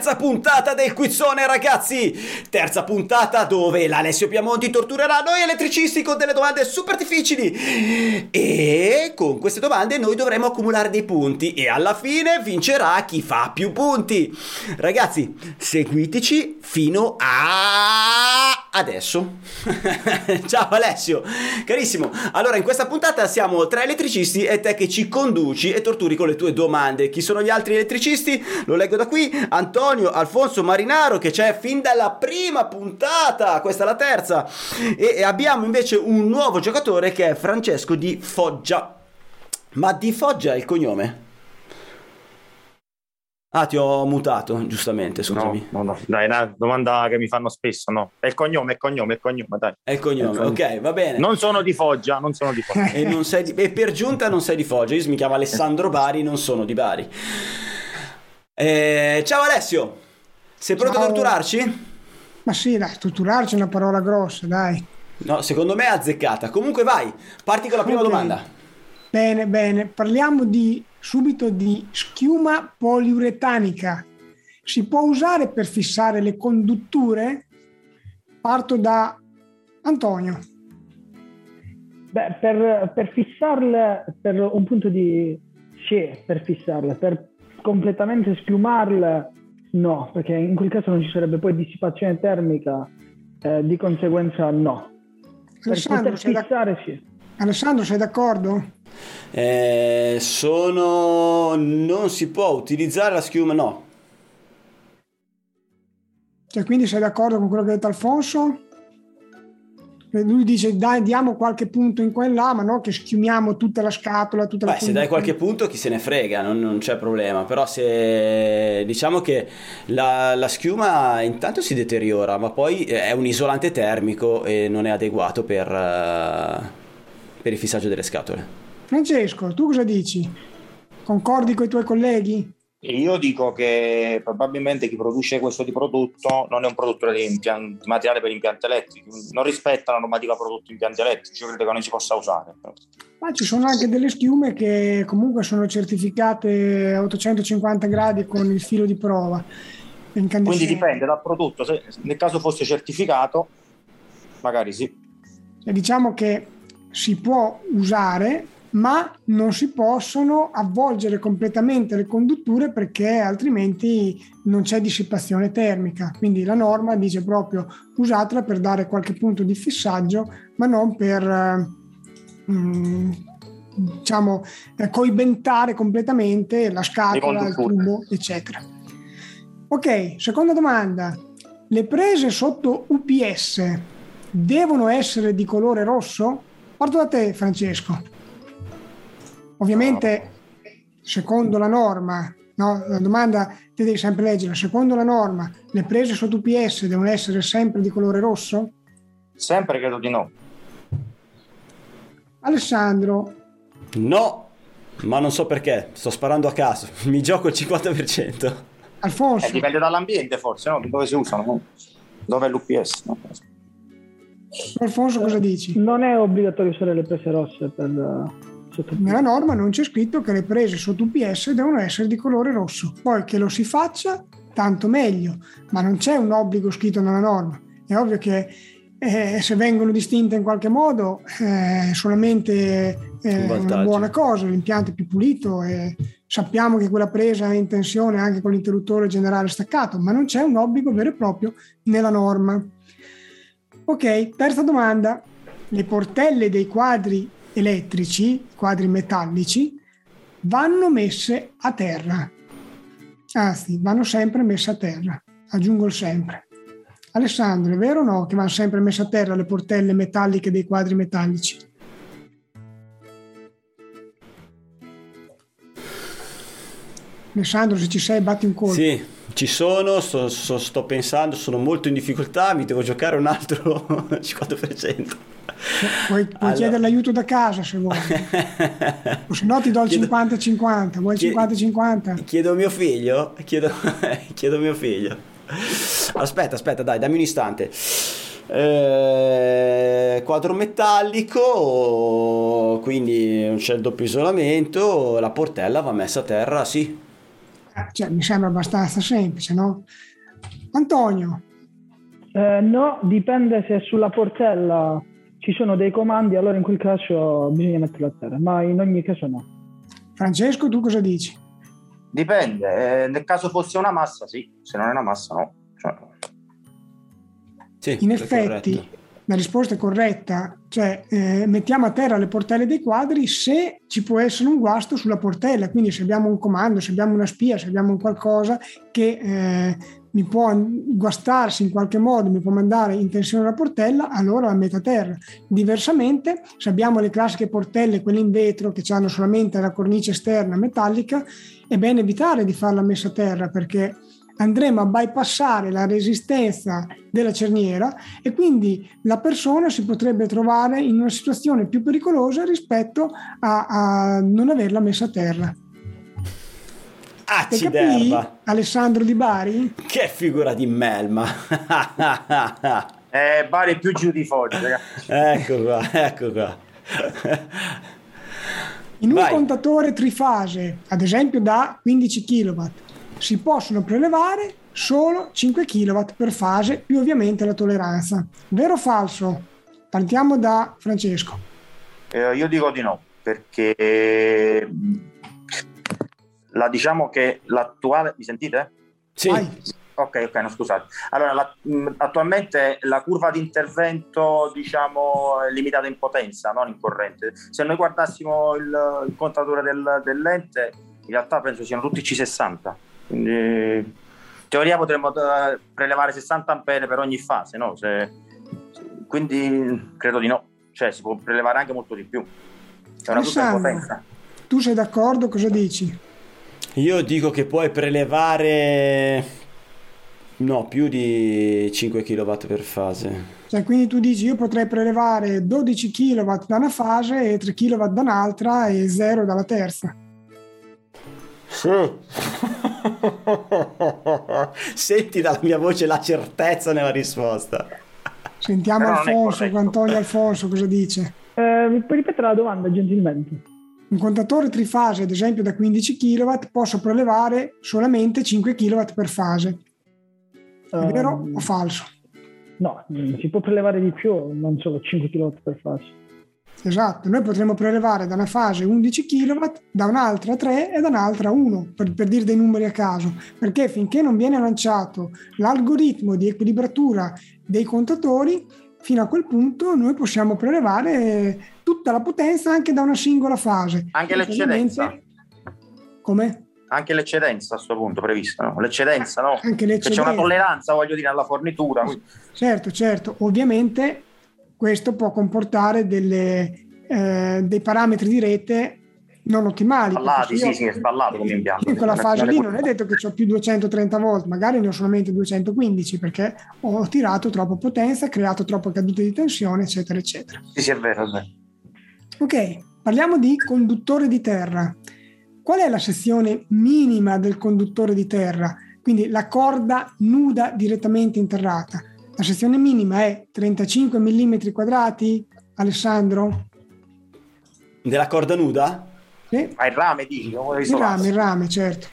terza puntata del quizzone ragazzi! Terza puntata dove l'Alessio Piamonti torturerà noi elettricisti con delle domande super difficili e con queste domande noi dovremo accumulare dei punti e alla fine vincerà chi fa più punti. Ragazzi, seguiteci fino a adesso. Ciao Alessio, carissimo. Allora, in questa puntata siamo tre elettricisti e te che ci conduci e torturi con le tue domande. Chi sono gli altri elettricisti? Lo leggo da qui. Antonio Alfonso Marinaro che c'è fin dalla prima puntata, questa è la terza. E abbiamo invece un nuovo giocatore che è Francesco di Foggia. Ma di Foggia è il cognome? Ah, ti ho mutato, giustamente, scusami. No, no, no, dai, una domanda che mi fanno spesso, no. È il cognome, è il cognome, è il cognome, dai. È il cognome, è il cognome. ok, va bene. Non sono di Foggia, non sono di Foggia. e, non sei di... e per giunta non sei di Foggia, io mi chiamo Alessandro Bari, non sono di Bari. Eh, ciao Alessio, sei pronto ciao. a torturarci? Ma sì, dai, torturarci è una parola grossa, dai. No, secondo me è azzeccata. Comunque vai, parti con la prima okay. domanda. Bene, bene, parliamo di subito di schiuma poliuretanica. Si può usare per fissare le condutture? Parto da Antonio. Beh, per, per fissarle, per un punto di... sì, per fissarle, per completamente schiumarle no, perché in quel caso non ci sarebbe poi dissipazione termica, eh, di conseguenza no. Alessandro, per poter fissare da... sì. Alessandro, sei d'accordo? Eh, sono... non si può utilizzare la schiuma, no. Cioè, quindi sei d'accordo con quello che ha detto Alfonso? Lui dice dai, diamo qualche punto in quella, ma no che schiumiamo tutta la scatola, tutta Beh, la se dai qualche punto chi se ne frega, non, non c'è problema. Però se diciamo che la, la, schiuma intanto si deteriora, ma poi è un isolante termico e non è adeguato per, uh, per il fissaggio delle scatole. Francesco, tu cosa dici? Concordi con i tuoi colleghi? Io dico che probabilmente chi produce questo di prodotto non è un produttore di, impian- di materiale per impianti elettrici, non rispetta la normativa prodotto impianti elettrici, io credo che non si possa usare. Ma ci sono anche delle schiume che comunque sono certificate a 850 gradi con il filo di prova. Quindi dipende dal prodotto, se nel caso fosse certificato, magari sì. E diciamo che si può usare ma non si possono avvolgere completamente le condutture perché altrimenti non c'è dissipazione termica. Quindi la norma dice proprio usatela per dare qualche punto di fissaggio, ma non per eh, mm, diciamo eh, coibentare completamente la scatola, il tubo, eccetera. Ok, seconda domanda. Le prese sotto UPS devono essere di colore rosso? Parto da te, Francesco. Ovviamente, secondo la norma, no? la domanda ti devi sempre leggere, secondo la norma, le prese sotto UPS devono essere sempre di colore rosso? Sempre credo di no. Alessandro? No, ma non so perché, sto sparando a caso, mi gioco il 50%. Alfonso? Eh, dipende dall'ambiente forse, no? dove si usano, dove è l'UPS. No? Alfonso cosa dici? Non è obbligatorio usare le prese rosse per nella norma non c'è scritto che le prese sotto UPS devono essere di colore rosso. Poi che lo si faccia, tanto meglio, ma non c'è un obbligo scritto nella norma. È ovvio che eh, se vengono distinte in qualche modo è solamente eh, un una buona cosa, l'impianto è più pulito e sappiamo che quella presa è in tensione anche con l'interruttore generale staccato, ma non c'è un obbligo vero e proprio nella norma. Ok, terza domanda. Le portelle dei quadri elettrici, quadri metallici, vanno messe a terra. Anzi, vanno sempre messe a terra. Aggiungo il sempre. Alessandro, è vero o no che vanno sempre messe a terra le portelle metalliche dei quadri metallici? Alessandro, se ci sei, batti un colpo. Sì, ci sono, sto, sto, sto pensando, sono molto in difficoltà, mi devo giocare un altro 50%. Puoi, puoi allora. chiedere l'aiuto da casa se vuoi, o se no ti do il 50-50. Vuoi il 50-50? Chiedo a mio figlio, chiedo, chiedo a mio figlio. Aspetta, aspetta, dai, dammi un istante. Eh, quadro metallico, quindi c'è il doppio isolamento, la portella va messa a terra, sì. Cioè, mi sembra abbastanza semplice, no? Antonio, Eh, no, dipende se sulla portella ci sono dei comandi, allora in quel caso bisogna metterlo a terra, ma in ogni caso no. Francesco, tu cosa dici? Dipende, eh, nel caso fosse una massa sì, se non è una massa no. Cioè, Sì, In effetti, corretto. La risposta è corretta, cioè eh, mettiamo a terra le portelle dei quadri se ci può essere un guasto sulla portella, quindi se abbiamo un comando, se abbiamo una spia, se abbiamo qualcosa che eh, mi può guastarsi in qualche modo, mi può mandare in tensione la portella, allora la metto a terra. Diversamente, se abbiamo le classiche portelle, quelle in vetro che hanno solamente la cornice esterna metallica, è bene evitare di farla messa a terra perché andremo a bypassare la resistenza della cerniera e quindi la persona si potrebbe trovare in una situazione più pericolosa rispetto a, a non averla messa a terra. Acciderba. Alessandro Di Bari? Che figura di melma. eh, Bari è più giù di Foggia, ragazzi. ecco qua, ecco qua. In un Vai. contatore trifase, ad esempio da 15 kW, si possono prelevare solo 5 kW per fase, più ovviamente la tolleranza. Vero o falso? Partiamo da Francesco. Eh, io dico di no, perché mh, la, diciamo che l'attuale... Mi sentite? Sì, Vai. Ok, ok, no, scusate. Allora, la- mh, attualmente la curva di intervento, diciamo, è limitata in potenza, non in corrente. Se noi guardassimo il, il contatore del, del lente, in realtà penso siano tutti C60. Quindi, in teoria potremmo eh, prelevare 60 ampere per ogni fase, no? Se- quindi credo di no. Cioè, si può prelevare anche molto di più. È una Alessandro. potenza. Tu sei d'accordo? Cosa dici? io dico che puoi prelevare no, più di 5 kW per fase. Cioè, quindi tu dici io potrei prelevare 12 kW da una fase e 3 kW da un'altra e 0 dalla terza. Sì. Senti dalla mia voce la certezza nella risposta. Sentiamo Però Alfonso. Antonio Alfonso cosa dice. Eh, mi puoi ripetere la domanda gentilmente? Un contatore trifase, ad esempio da 15 kW, posso prelevare solamente 5 kW per fase. È vero Ehm, o falso? No, mm, si può prelevare di più, non solo 5 kW per fase. Esatto, noi potremmo prelevare da una fase 11 kW, da un'altra 3 e da un'altra 1, per, per dire dei numeri a caso, perché finché non viene lanciato l'algoritmo di equilibratura dei contatori, fino a quel punto noi possiamo prelevare tutta la potenza anche da una singola fase. Anche l'eccedenza. Come? Anche l'eccedenza a questo punto prevista, no? L'eccedenza, no? Anche Che c'è una l'eccedenza. tolleranza, voglio dire, alla fornitura. Certo, certo, ovviamente questo può comportare delle, eh, dei parametri di rete non ottimali. Sballati, sì, sì, è sballato come impianto. In quella fase lì non è- non è detto che ho più 230 volt, magari ne ho solamente 215 perché ho tirato troppa potenza, creato troppe cadute di tensione, eccetera, eccetera. Sì, sì, è vero, è vero. Ok, parliamo di conduttore di terra. Qual è la sezione minima del conduttore di terra? Quindi la corda nuda direttamente interrata. La sezione minima è 35 mm quadrati, Alessandro? Della corda nuda? Sì? Ma il rame dici, Il rame, il rame, certo.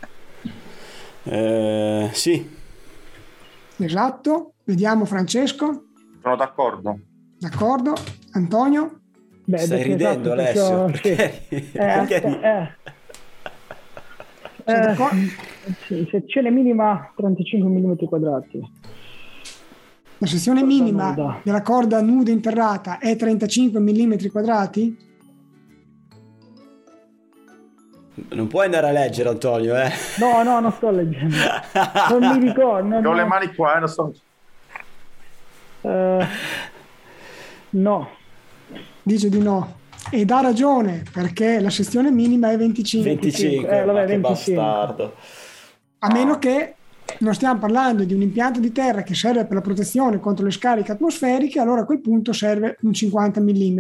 Eh, sì. Esatto. Vediamo Francesco. Sono d'accordo. D'accordo. Antonio? Beh, Stai ridendo esatto, Alessio? perché- sì. Eh, Perché eh. Eh, d'accordo? sì, sezione minima 35 mm quadrati. La sezione Corda minima nuda. della corda nuda interrata è 35 mm quadrati? Non puoi andare a leggere, Antonio, eh? No, no, non sto leggendo. Non mi ricordo. non- Ho le mani qua, eh, non so. eh, no, Dice di no. Ed ha ragione, perché la sezione minima è 25. 25, Eh, vabbè, ma che 25. bastardo. A meno che non stiamo parlando di un impianto di terra che serve per la protezione contro le scariche atmosferiche, allora a quel punto serve un 50 mm.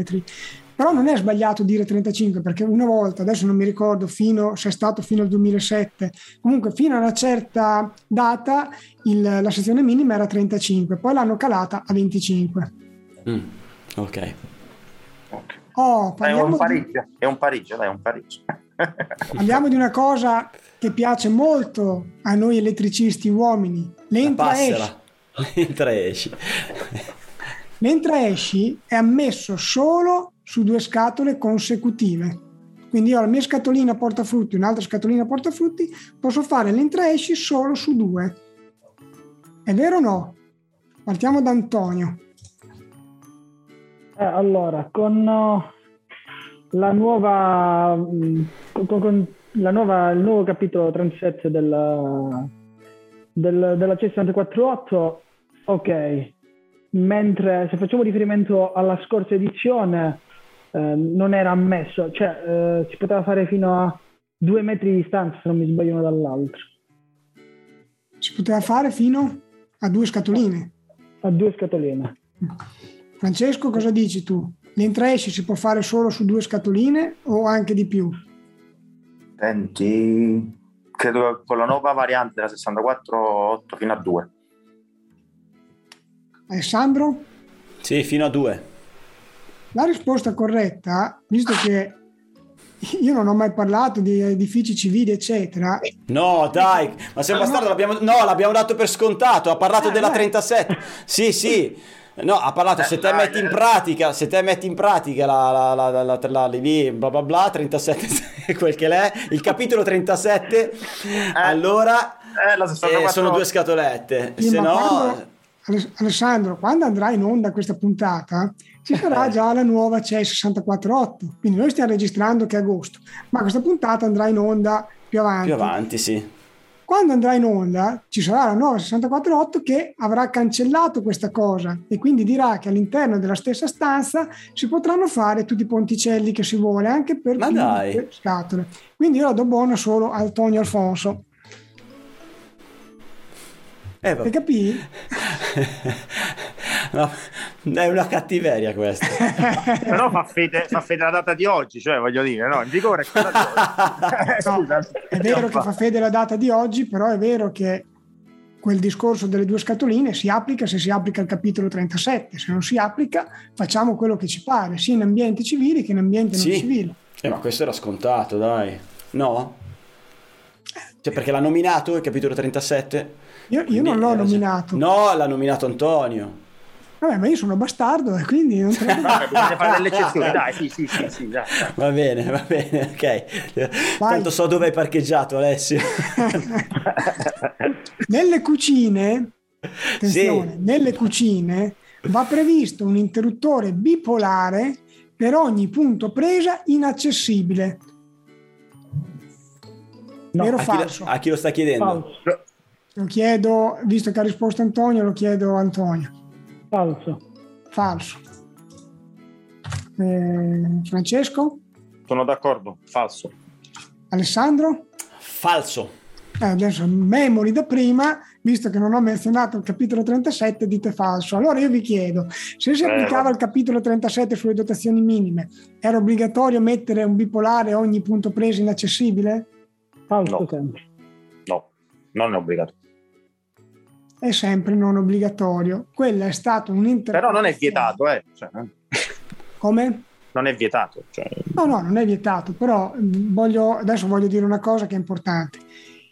Però non è sbagliato dire 35 perché una volta, adesso non mi ricordo fino, se è stato fino al 2007, comunque fino a una certa data il- la sezione minima era 35, poi l'hanno calata a 25. Mm, ok. Oh, Dai, è un parliamo, di, pareggio, è un pareggio, dai, è un pareggio. parliamo di una cosa che piace molto a noi elettricisti uomini, l'entra esci. L'entra esci. l'entra esci è ammesso solo su due scatole consecutive. Quindi io ho la mia scatolina portafrutti, un'altra scatolina portafrutti, posso fare l'entra esci solo su due. È vero o no? Partiamo da Antonio. Eh, allora, con uh, la nuova, mm, con, con la nuova, il nuovo capitolo 37 del, del, della C648, ok, mentre se facciamo riferimento alla scorsa edizione eh, non era ammesso, cioè eh, si poteva fare fino a due metri di distanza se non mi sbaglio uno dall'altro. Si poteva fare fino a due scatoline? A due scatoline. Francesco, cosa dici tu? L'entresci si può fare solo su due scatoline o anche di più? Senti, credo che con la nuova variante della 64.8 fino a 2. Alessandro? Sì, fino a 2. La risposta corretta, visto che io non ho mai parlato di edifici civili, eccetera. No, dai, ma un bastardo, l'abbiamo, no, l'abbiamo dato per scontato, ha parlato Eh, della beh. 37. Sì, sì. No, ha parlato, se te metti in eh. pratica, se te metti in pratica la, la, la, la, la, la- lì, bla bla bla, 37, quel che l'è, il capitolo 37, allora Eh, la 64 eh, sono due scatolette, Sì, se no... Alessandro, quando andrà in onda questa puntata, ci sarà già la nuova CEI 648. Quindi noi stiamo registrando che è agosto, ma questa puntata andrà in onda più avanti. Più avanti, sì. Quando andrà in onda ci sarà la nuova 648 che avrà cancellato questa cosa e quindi dirà che all'interno della stessa stanza si potranno fare tutti i ponticelli che si vuole anche per due scatole. Quindi io la do buona solo a Antonio Alfonso. Eh, Hai capito? No, è una cattiveria questa. Però fa fede, fa fede la data di oggi, cioè voglio dire, no, in vigore è quella di oggi. Eh, No, scusa, è vero che fa fede la data di oggi, però è vero che quel discorso delle due scatoline si applica se si applica il capitolo 37, se non si applica facciamo quello che ci pare, sia in ambienti civili che in ambienti Sì. non civili. Eh, ma questo era scontato, dai. No? Cioè, perché l'ha nominato il capitolo 37? Io, io non l'ho nominato, No, l'ha nominato Antonio. Vabbè, ma io sono bastardo e quindi non credo. Vabbè, bisogna fare delle eccezioni, dai, sì, sì, sì, sì, dai, dai. Va bene, va bene, ok. Tanto so dove hai parcheggiato, Alessio. Nelle cucine, attenzione, Sì. nelle cucine va previsto un interruttore bipolare per ogni punto presa inaccessibile. No, Vero a, chi lo, falso? a chi lo sta chiedendo? Falso. Lo chiedo, visto che ha risposto Antonio, lo chiedo a Antonio. Falso. Falso. Eh, Francesco? Sono d'accordo, falso. Alessandro? Falso. Eh, adesso memori da prima, visto che non ho menzionato il capitolo 37, dite falso. Allora io vi chiedo, se si Eh, applicava vabbè. il capitolo 37 sulle dotazioni minime, era obbligatorio mettere un bipolare a ogni punto preso inaccessibile? Falso No. sempre. No, non è obbligato. È sempre non obbligatorio. Quella è stata un'interpretazione. Però non è vietato, eh. Cioè, Come? non è vietato. Cioè, No, no, non è vietato, però mh, voglio, adesso voglio dire una cosa che è importante.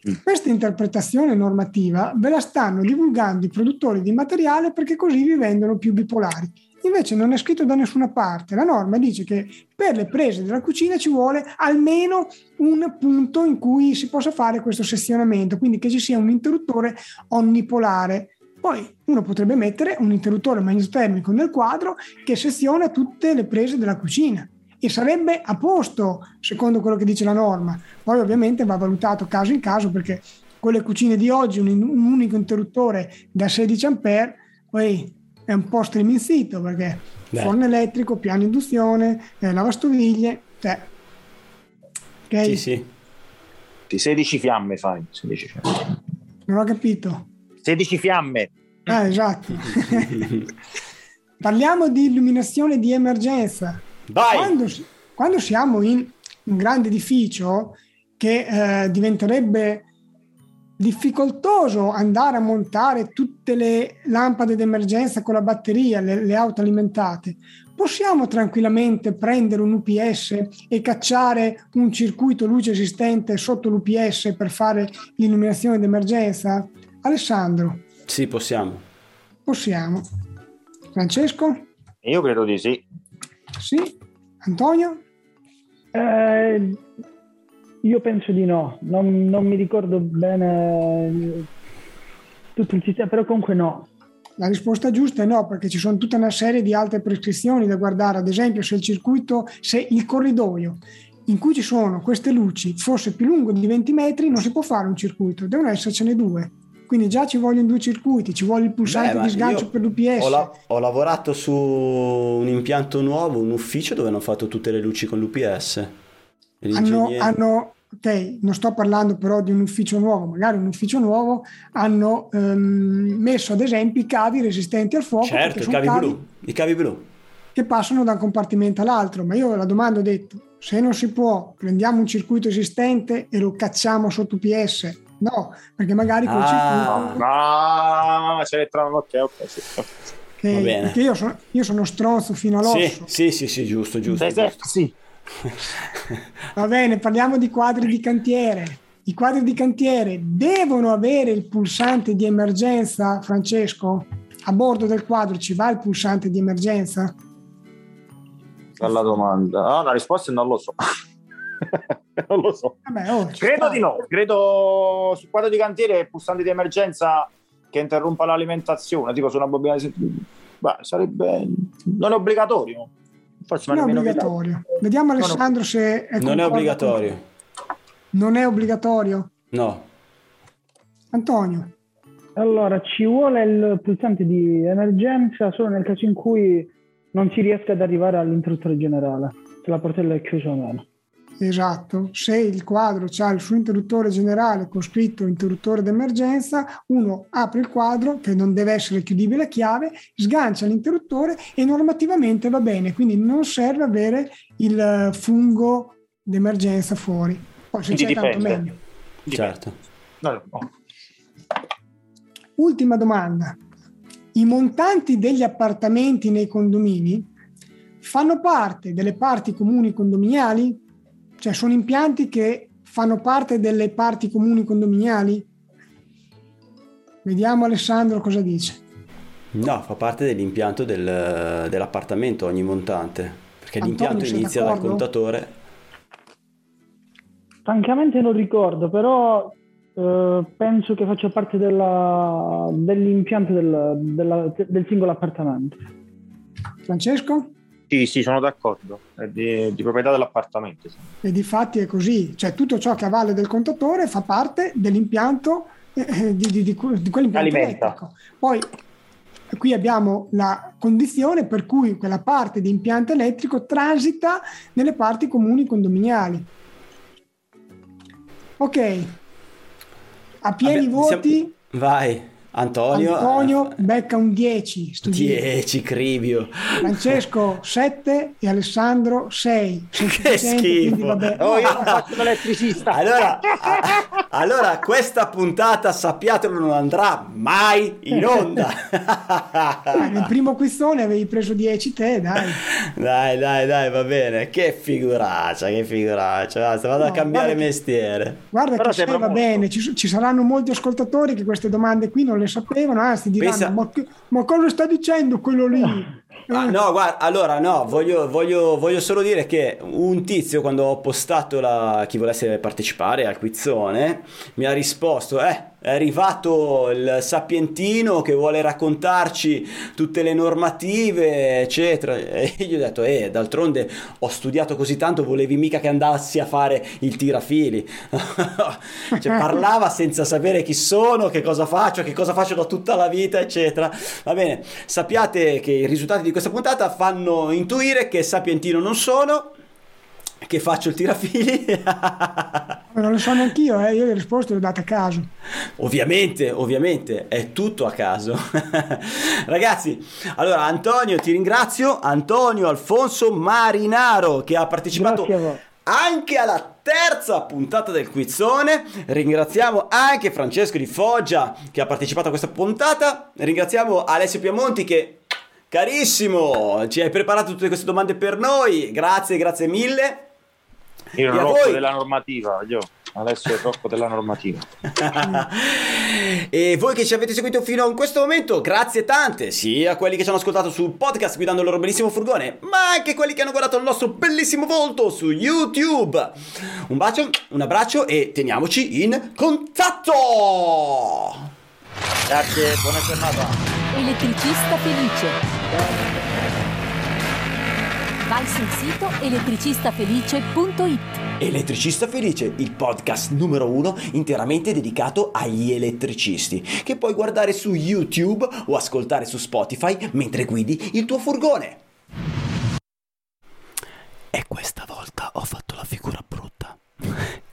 Mm. Questa interpretazione normativa ve la stanno divulgando i produttori di materiale perché così vi vendono più bipolari. Invece non è scritto da nessuna parte. La norma dice che per le prese della cucina ci vuole almeno un punto in cui si possa fare questo sezionamento, quindi che ci sia un interruttore onnipolare. Poi uno potrebbe mettere un interruttore magnetotermico nel quadro che seziona tutte le prese della cucina e sarebbe a posto secondo quello che dice la norma. Poi ovviamente va valutato caso in caso perché con le cucine di oggi un, un unico interruttore da 16 ampere poi è un po' striminzito perché Beh. forno elettrico, piano induzione, eh, lavastoviglie, cioè, ok? Sì, sì. di 16 fiamme fai. 16 fiamme. Non ho capito. 16 fiamme. Ah, esatto. Parliamo di illuminazione di emergenza. Vai! Quando, quando siamo in un grande edificio che eh, diventerebbe difficoltoso andare a montare tutte le lampade d'emergenza con la batteria, le, le auto alimentate, possiamo tranquillamente prendere un UPS e cacciare un circuito luce esistente sotto l'UPS per fare l'illuminazione d'emergenza? Alessandro? Sì, possiamo. Possiamo. Francesco? Io credo di sì. Sì. Antonio? Eh, io penso di no, non, non mi ricordo bene tutto il sistema, però comunque no. La risposta giusta è no, perché ci sono tutta una serie di altre prescrizioni da guardare, ad esempio se il circuito, se il corridoio in cui ci sono queste luci fosse più lungo di 20 metri, non si può fare un circuito, devono essercene due. Quindi già ci vogliono due circuiti, ci vuole il pulsante Beh, di sgancio per l'UPS. Ho, la- ho lavorato su un impianto nuovo, un ufficio dove hanno fatto tutte le luci con l'UPS. Hanno, hanno- ok, non sto parlando però di un ufficio nuovo, magari un ufficio nuovo hanno ehm, messo ad esempio i cavi resistenti al fuoco Certo, i sono cavi blu. I cavi blu. che passano da un compartimento all'altro, ma io la domanda ho detto, se non si può, prendiamo un circuito esistente e lo cacciamo sotto UPS. No, perché magari quel Ah. circuito Ah, c'è l'elettronica. Ok, ok. Sì. che, Va bene. perché io sono, io sono stronzo fino all'osso. Sì, sì, sì, sì, giusto, giusto. Sei giusto. Va bene, parliamo di quadri di cantiere. I quadri di cantiere devono avere il pulsante di emergenza, Francesco? A bordo del quadro ci va il pulsante di emergenza? Dalla domanda. Ah, la risposta è non lo so. non lo so. Vabbè, oh, Credo sta. di no. Credo sul quadro di cantiere pulsante di emergenza che interrompa l'alimentazione, tipo su una bobina di Beh, sarebbe non è obbligatorio. Forse Non è obbligatorio. Vediamo No, no. Alessandro se è Non è obbligatorio. con- Non è obbligatorio. No. Antonio, Allora, ci vuole il pulsante di emergenza solo nel caso in cui non si riesca ad arrivare all'interruttore generale, se la portella è chiusa o meno. Esatto, se il quadro ha il suo interruttore generale con scritto interruttore d'emergenza, uno apre il quadro che non deve essere chiudibile a chiave, sgancia l'interruttore e normativamente va bene, quindi non serve avere il fungo d'emergenza fuori. Poi se Quindi c'è tanto dipende. meglio. Certo. No, no. Ultima domanda. I montanti degli appartamenti nei condomini fanno parte delle parti comuni condominiali? Cioè sono impianti che fanno parte delle parti comuni condominiali? Vediamo Alessandro cosa dice. No, fa parte dell'impianto del- dell'appartamento ogni montante. Perché Antonio, l'impianto inizia dal d'accordo? contatore. Francamente non ricordo, però eh, penso che faccia parte della- dell'impianto del, della- del singolo appartamento. Francesco? Sì, sì, sono d'accordo. È di, di proprietà dell'appartamento. sì. E di fatti è così, cioè tutto ciò che a valle del contatore fa parte dell'impianto eh, di, di, di, di quell'impianto Alimenta. elettrico. Poi qui abbiamo la condizione per cui quella parte di impianto elettrico transita nelle parti comuni condominiali. Ok, a pieni Vabbè, voti, siamo- Vai, Antonio. Antonio eh, becca un 10, sto giro. 10, Cribio. Francesco 7 e Alessandro 6. Che schifo. Oh, io non faccio l'elettricista. Allora, a- allora, questa puntata, sappiatelo, non andrà mai in onda. Dai, nel primo quizzone avevi preso 10 te, dai. Dai, dai, dai, va bene. Che figuraccia, che figuraccia. Basta, vado a No, cambiare guarda che- mestiere. Guarda Però che sei se va promosso. bene, ci, ci saranno molti ascoltatori che queste domande qui non le sapevano, anzi diranno Pensa- ma, che- ma cosa sta dicendo quello lì? Ah, Eh, no, guarda, allora no, voglio, voglio- voglio solo dire che un tizio quando ho postato la, chi volesse partecipare al quizzone mi ha risposto, eh, è arrivato il sapientino che vuole raccontarci tutte le normative, eccetera. E gli ho detto, eh, d'altronde ho studiato così tanto, volevi mica che andassi a fare il tirafili. cioè, parlava senza sapere chi sono, che cosa faccio, che cosa faccio da tutta la vita, eccetera. Va bene, sappiate che i risultati di questa puntata fanno intuire che sapientino non sono, che faccio il tirafili. non lo so neanche io, eh, io le risposte le ho date a caso. Ovviamente, ovviamente, è tutto a caso. Ragazzi, allora Antonio ti ringrazio, Antonio Alfonso Marinaro che ha partecipato anche alla terza puntata del quizzone. Ringraziamo anche Francesco di Foggia che ha partecipato a questa puntata. Ringraziamo Alessio Piamonti che Carissimo, ci hai preparato tutte queste domande per noi. Grazie, grazie mille. Il rocco della normativa, io. Adesso è il rocco della normativa. e voi che ci avete seguito fino a questo momento, grazie tante, sia a quelli che ci hanno ascoltato sul podcast guidando il loro bellissimo furgone, ma anche quelli che hanno guardato il nostro bellissimo volto su YouTube. Un bacio, un abbraccio e teniamoci in contatto! Grazie, buona giornata. Elettricista felice. Vai sul sito elettricistafelice.it. Elettricista Felice, il podcast numero uno interamente dedicato agli elettricisti, che puoi guardare su YouTube o ascoltare su Spotify mentre guidi il tuo furgone. E questa volta ho fatto la figura brutta.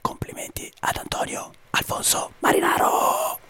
Complimenti ad Antonio Alfonso Marinaro.